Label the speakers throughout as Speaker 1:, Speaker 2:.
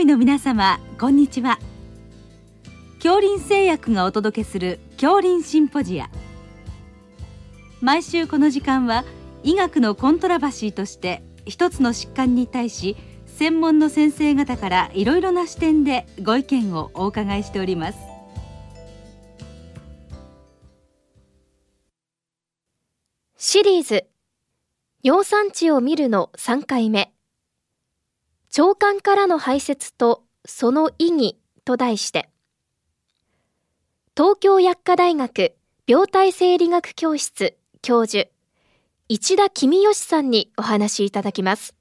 Speaker 1: 医の皆様こんにちは。恐林製薬がお届けする恐林シンポジア。毎週この時間は医学のコントラバシーとして一つの疾患に対し専門の先生方からいろいろな視点でご意見をお伺いしております。
Speaker 2: シリーズ尿酸値を見るの3回目。腸管からの排泄とその意義と題して東京薬科大学病態生理学教室教授市田公義さんにお話しいただきます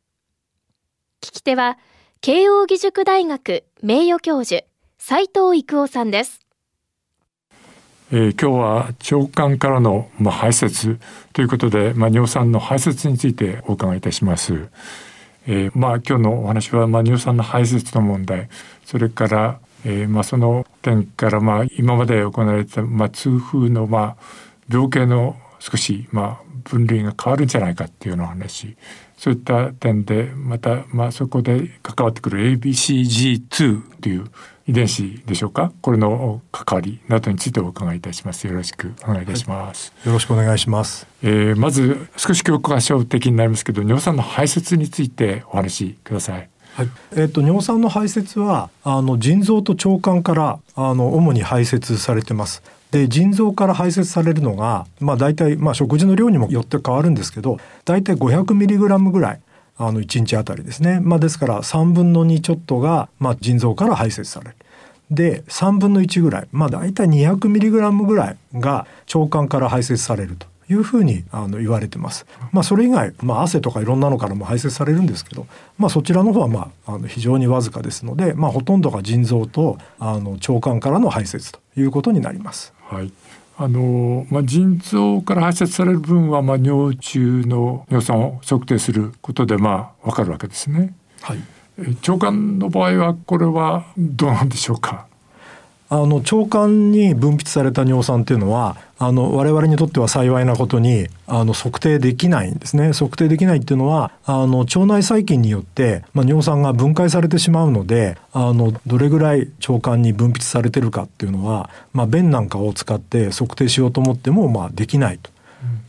Speaker 2: 聞き手は慶應義塾大学名誉教授斉藤育夫さんです
Speaker 3: えー、今日は腸管からの、まあ、排泄ということで、まあ、尿酸の排泄についてお伺いいたします。えー、まあ今日のお話は、まあ、尿酸の排泄の問題。それから、えー、まあその点から、まあ、今まで行われた、まあ、痛風の、まあ、病形の少し、まあ、分類が変わるんじゃないかっていうような話。そういった点でまた、まあ、そこで関わってくる ABCG2 という遺伝子でしょうか？これの関わりなどについてお伺いいたします。よろしくお願いいたします、
Speaker 4: はい、よろしくお願いします、
Speaker 3: えー、まず少し教科書的になりますけど尿酸の排泄についてお話しください。
Speaker 4: はい、えーと、尿酸の排泄はあの腎臓と腸管からあの主に排泄されてます。で腎臓から排泄されるのが、まあ、大体、まあ、食事の量にもよって変わるんですけど大体 500mg ぐらいあの1日あたりですね、まあ、ですから3分の2ちょっとが、まあ、腎臓から排泄される。で3分の1ぐらい、まあ、大体 200mg ぐらいが腸管から排泄されるというふうにあの言われてます。まあ、それ以外、まあ、汗とかいろんなのからも排泄されるんですけど、まあ、そちらの方はまああの非常にわずかですので、まあ、ほとんどが腎臓とあの腸管からの排泄ということになります。
Speaker 3: はいあのまあ、腎臓から排泄される分は、まあ、尿中の尿酸を測定することで、まあ、分かるわけですね。
Speaker 4: はい、
Speaker 3: 腸管の場合はこれはどうなんでしょうか？
Speaker 4: あの腸管に分泌された尿酸っていうのはあの我々にとっては幸いなことにあの測定できないんですね測定できないっていうのはあの腸内細菌によって、まあ、尿酸が分解されてしまうのであのどれぐらい腸管に分泌されてるかっていうのは、まあ、便なんかを使って測定しようと思っても、まあ、できないと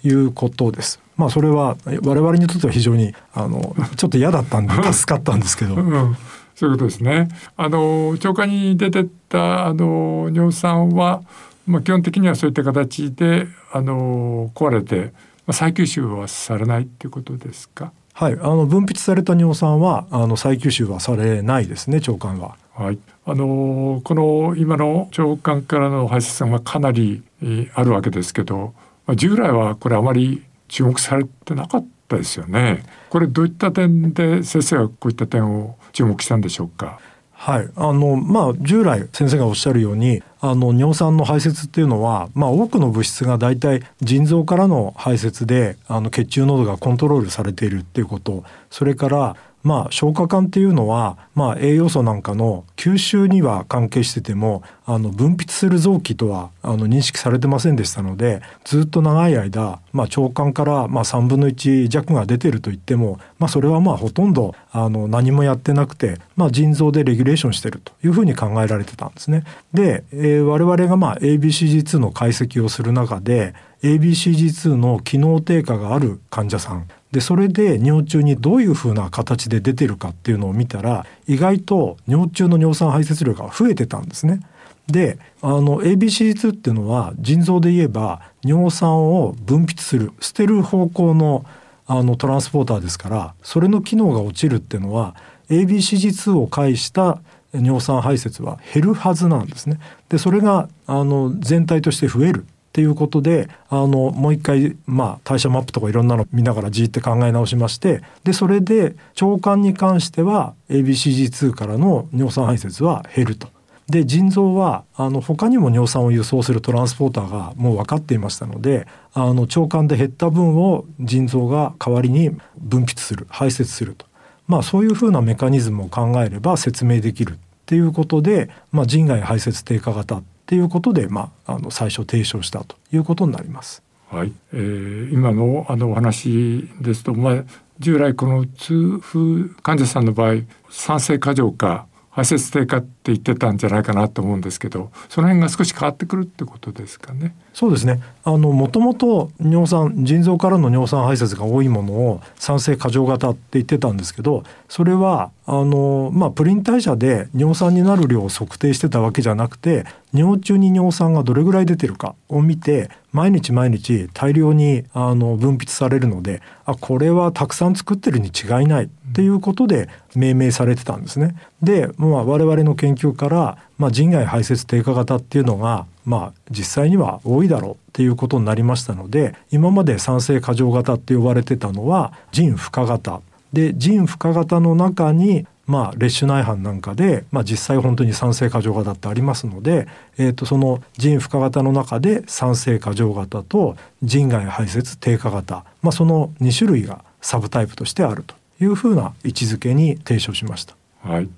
Speaker 4: いうことです。まあ、それは我々にとっては非常にあのちょっと嫌だったんで 助かったんですけど。
Speaker 3: うんそういうことですね。あの腸管に出てったあの尿酸は、まあ、基本的にはそういった形であの壊れて、まあ、再吸収はされないっていうことですか？
Speaker 4: はい、あの分泌された尿酸はあの再吸収はされないですね腸管は。
Speaker 3: はい、あのこの今の腸管からの排泄酸はかなり、えー、あるわけですけど、まあ、従来はこれあまり注目されてなかったですよね。これどういった点で先生はこういった点を注目したんでしょうか？
Speaker 4: はい、あのまあ従来先生がおっしゃるようにあの尿酸の排泄っていうのは、まあ、多くの物質が大体腎臓からの排泄であの血中濃度がコントロールされているっていうことそれからまあ、消化管っていうのは、まあ、栄養素なんかの吸収には関係しててもあの分泌する臓器とはあの認識されてませんでしたのでずっと長い間、まあ、腸管からまあ3分の1弱が出てると言っても、まあ、それはまあほとんどあの何もやってなくて、まあ、腎臓でレギュレーションしてるというふうに考えられてたんですね。で、えー、我々が ABCG2 の解析をする中で ABCG2 の機能低下がある患者さんでそれで尿中にどういうふうな形で出てるかっていうのを見たら意外と尿中の尿酸排泄量が増えてたんですね。であの ABC2 っていうのは腎臓で言えば尿酸を分泌する捨てる方向のあのトランスポーターですからそれの機能が落ちるっていうのは ABCG2 を介した尿酸排泄は減るはずなんですね。でそれがあの全体として増えるっていうことであのもう一回、まあ、代謝マップとかいろんなの見ながらじーって考え直しましてでそれで腸管に関しては ABCG2 からの尿酸排泄は減ると。で腎臓はあの他にも尿酸を輸送するトランスポーターがもう分かっていましたのであの腸管で減った分を腎臓が代わりに分泌する排泄すると、まあ、そういうふうなメカニズムを考えれば説明できるっていうことで、まあ、腎外排泄低下型っていうことで、まあ、あの最初提唱したということになります。
Speaker 3: はい、えー、今のあのお話ですと、まあ、従来この痛風患者さんの場合酸性過剰か排泄低下って言ってたんじゃないかなと思うんですけどその辺が少し変わってくるってことですかね。
Speaker 4: そうですねあのもともと尿酸腎臓からの尿酸排泄が多いものを酸性過剰型って言ってたんですけどそれはあの、まあ、プリン代謝で尿酸になる量を測定してたわけじゃなくて尿中に尿酸がどれぐらい出てるかを見て毎日毎日大量にあの分泌されるのであこれはたくさん作ってるに違いないっていうことで命名されてたんですね。で、まあ、我々の研究から、まあ、人外排泄低下型っていうのがまあ、実際には多いだろうっていうことになりましたので今まで酸性過剰型って呼ばれてたのは腎負荷型で腎負荷型の中にまあ、列種内反なんかで、まあ、実際本当に酸性過剰型ってありますので、えー、とその腎負荷型の中で酸性過剰型と腎外排泄低下型、まあ、その2種類がサブタイプとしてあるというふうな位置づけに提唱しました。
Speaker 3: はい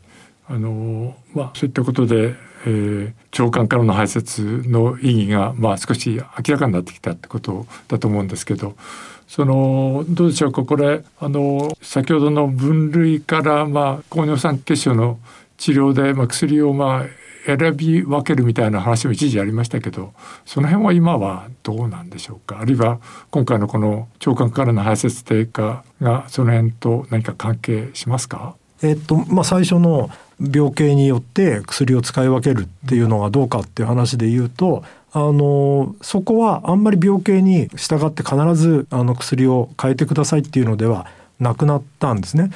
Speaker 3: あのまあ、そういったことでえー、腸管からの排泄の意義が、まあ、少し明らかになってきたってことだと思うんですけどそのどうでしょうか？これあの先ほどの分類から、まあ、高尿酸血症の治療で、まあ、薬を、まあ、選び分けるみたいな話も一時ありましたけどその辺は今はどうなんでしょうか？あるいは今回のこの腸管からの排泄低下がその辺と何か関係しますか？
Speaker 4: えっとまあ、最初の病形によって薬を使い分けるっていうのがどうかっていう話で言うとあのそこはあんまり病形に従って必ずあの薬を変えてくださいっていうのではなくなったんですね。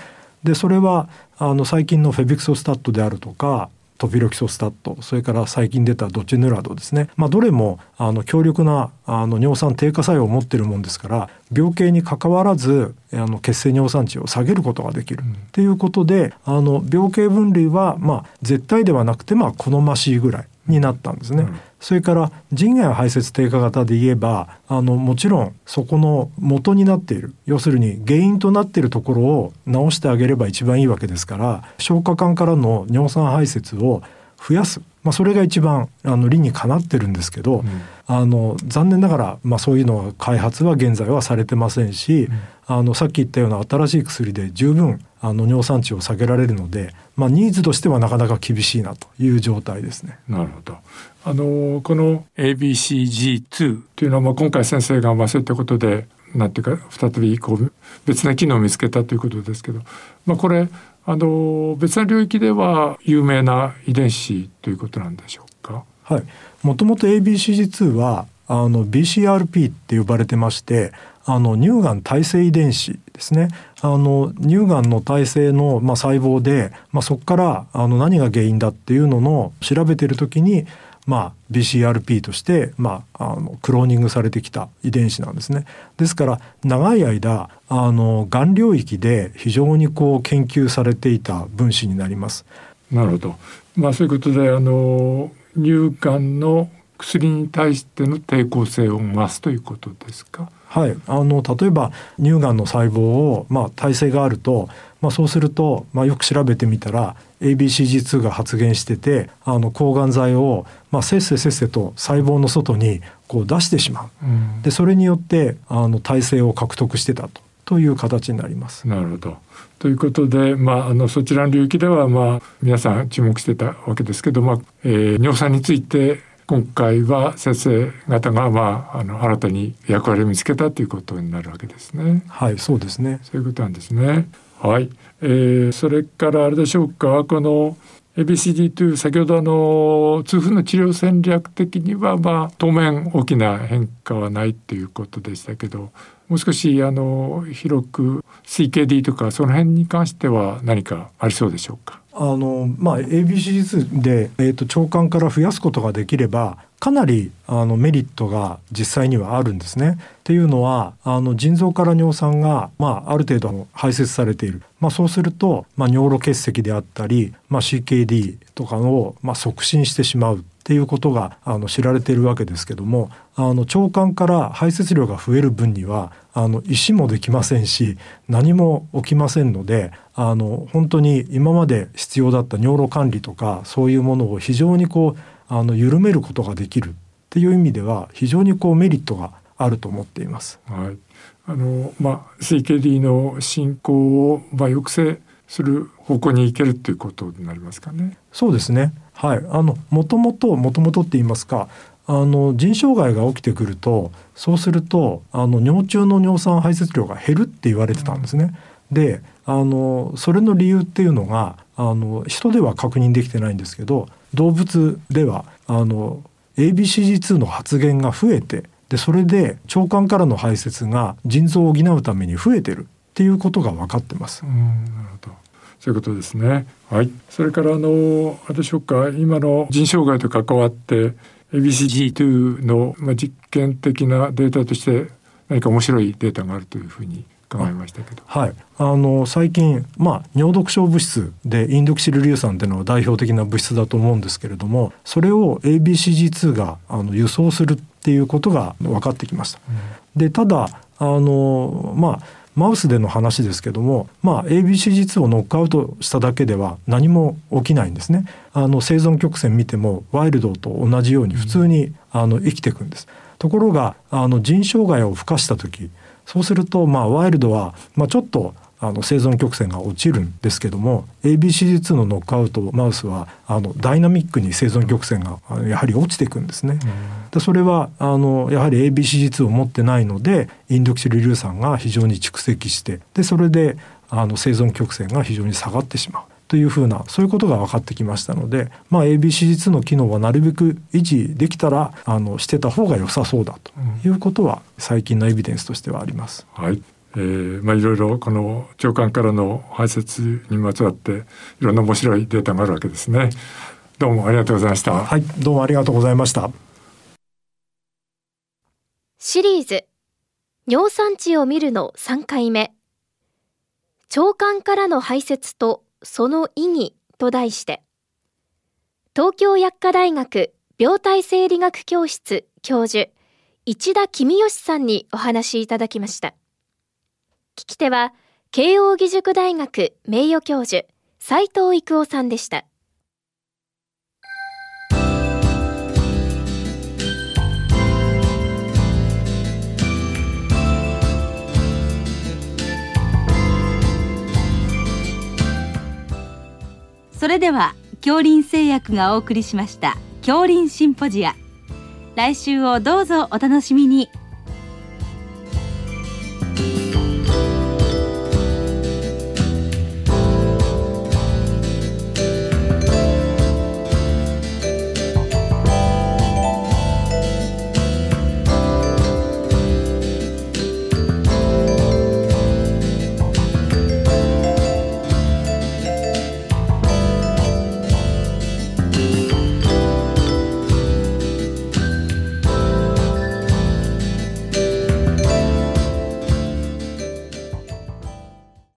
Speaker 4: でそれはあの最近のフェビクソスタットであるとかトピロキソスタットそれから最近出たドチヌラドですね、まあ、どれもあの強力なあの尿酸低下作用を持っているもんですから病形にかかわらずあの血清尿酸値を下げることができる。っていうことで、あの病形分類はまあ絶対ではなくてまあ好ましいぐらいになったんですね。うんそれから人外排泄低下型で言えばあのもちろんそこの元になっている要するに原因となっているところを直してあげれば一番いいわけですから消化管からの尿酸排泄を増やす、まあ、それが一番あの理にかなってるんですけど、うん、あの残念ながら、まあ、そういうのは開発は現在はされてませんし、うん、あのさっき言ったような新しい薬で十分あの尿酸値を下げられるので、まあ、ニーズとしてはなかなか厳しいなという状態ですね。
Speaker 3: なるほど。あのこの ABCG2 というのは、まあ、今回先生がまあそういったことでなんていうか再びこう別な機能を見つけたということですけど、まあ、これあの別な領域では有名な遺伝子ということなんでしょうか？
Speaker 4: はい、もともと ABCG2 はあの BCRP って呼ばれてましてあの乳がん耐性遺伝子ですねあの乳がんの耐性の、まあ、細胞で、まあ、そこからあの何が原因だっていうのの調べてる時に、まあ、BCRP として、まあ、あのクローニングされてきた遺伝子なんですね。ですから長い間あのがん領域で非常にこう研究されていた分子になります。
Speaker 3: なるほど。まあそういうことであの乳がんの薬に対しての抵抗性を増すということですか？
Speaker 4: はい、あの例えば乳がんの細胞を、まあ、耐性があると、まあ、そうすると、まあ、よく調べてみたら ABCG2 が発現しててあの抗がん剤を、まあ、せっせせっせと細胞の外にこう出してしまう、うん、でそれによってあの耐性を獲得してたと。という形になります。
Speaker 3: なるほど。ということで、まあ、あのそちらの領域では、まあ、皆さん注目してたわけですけど、まあえー、尿酸について今回は先生方が、まあ、あの新たに役割を見つけたということになるわけですね。
Speaker 4: はいそうですね
Speaker 3: そういうことなんですね。はい、えー、それからあれでしょうかこの ABCD2 先ほどあの痛風の治療戦略的にはまあ当面大きな変化はないっていうことでしたけどもう少しあの広く CKD とかその辺に関しては何かありそうでしょうか？
Speaker 4: あのまあ ABCD で、えーと、長官から増やすことができればかなりあのメリットが実際にはあるんですね。っていうのはあの腎臓から尿酸が、まあ、ある程度排泄されている、まあ、そうすると、まあ、尿路結石であったり、まあ、CKD とかを、まあ、促進してしまうっていうことがあの知られているわけですけどもあの腸管から排泄量が増える分にはあの石もできませんし何も起きませんのであの本当に今まで必要だった尿路管理とかそういうものを非常にこうあの緩めることができるっていう意味では非常にこうメリットがあると思っています。
Speaker 3: はいあのまあ、CKD の進行を、まあ、抑制する方向に行けるっていうことになりますかね。
Speaker 4: そうですね。はい。あのもともともともとって言いますか。あの腎障害が起きてくるとそうするとあの尿中の尿酸排泄量が減るって言われてたんですね。であのそれの理由っていうのがあの人では確認できてないんですけど動物ではあの ABCG2 の発現が増えてでそれで腸管からの排泄が腎臓を補うために増えてるっていうことが分かってます。
Speaker 3: うんなるほどそういうことですね。はい。それからあのあれでしょうか今の腎障害と関わって ABCG2 の、まあ、実験的なデータとして何か面白いデータがあるというふうに伺いましたけど。
Speaker 4: はい。あの最近まあ尿毒症物質でインドキシル硫酸っていうのは代表的な物質だと思うんですけれども、それを ABCG2 があの輸送するっていうことが分かってきました。うん、でただあのまあマウスでの話ですけども、まあ、ABCG2 をノックアウトしただけでは何も起きないんですね。あの生存曲線見てもワイルドと同じように普通に、あの生きていくんです。ところがあの腎障害を付加した時そうするとまあワイルドは、まあ、ちょっとあの生存曲線が落ちるんですけども ABCD2 のノックアウトマウスはあのダイナミックに生存曲線がやはり落ちていくんですね。でそれはあのやはり ABCD2 を持ってないのでインドキシル硫酸が非常に蓄積してでそれであの生存曲線が非常に下がってしまう。というふうなそういうことが分かってきましたので、まあ、ABCD2 の機能はなるべく維持できたらあのしてた方が良さそうだということは最近のエビデンスとしてはあります。
Speaker 3: はいえー、まあいろいろこの腸管からの排泄にまつわっていろんな面白いデータがあるわけですね。どうもありがとうございました。
Speaker 4: はい、どうもありがとうございました。
Speaker 2: シリーズ尿酸値を見るの3回目腸管からの排泄とその意義と題して東京薬科大学病態生理学教室教授市田公義さんにお話しいただきました。聞き手は、慶應義塾大学名誉教授、斉藤育夫さんでした。
Speaker 1: それでは恐林製薬がお送りしました恐林シンポジア来週をどうぞお楽しみに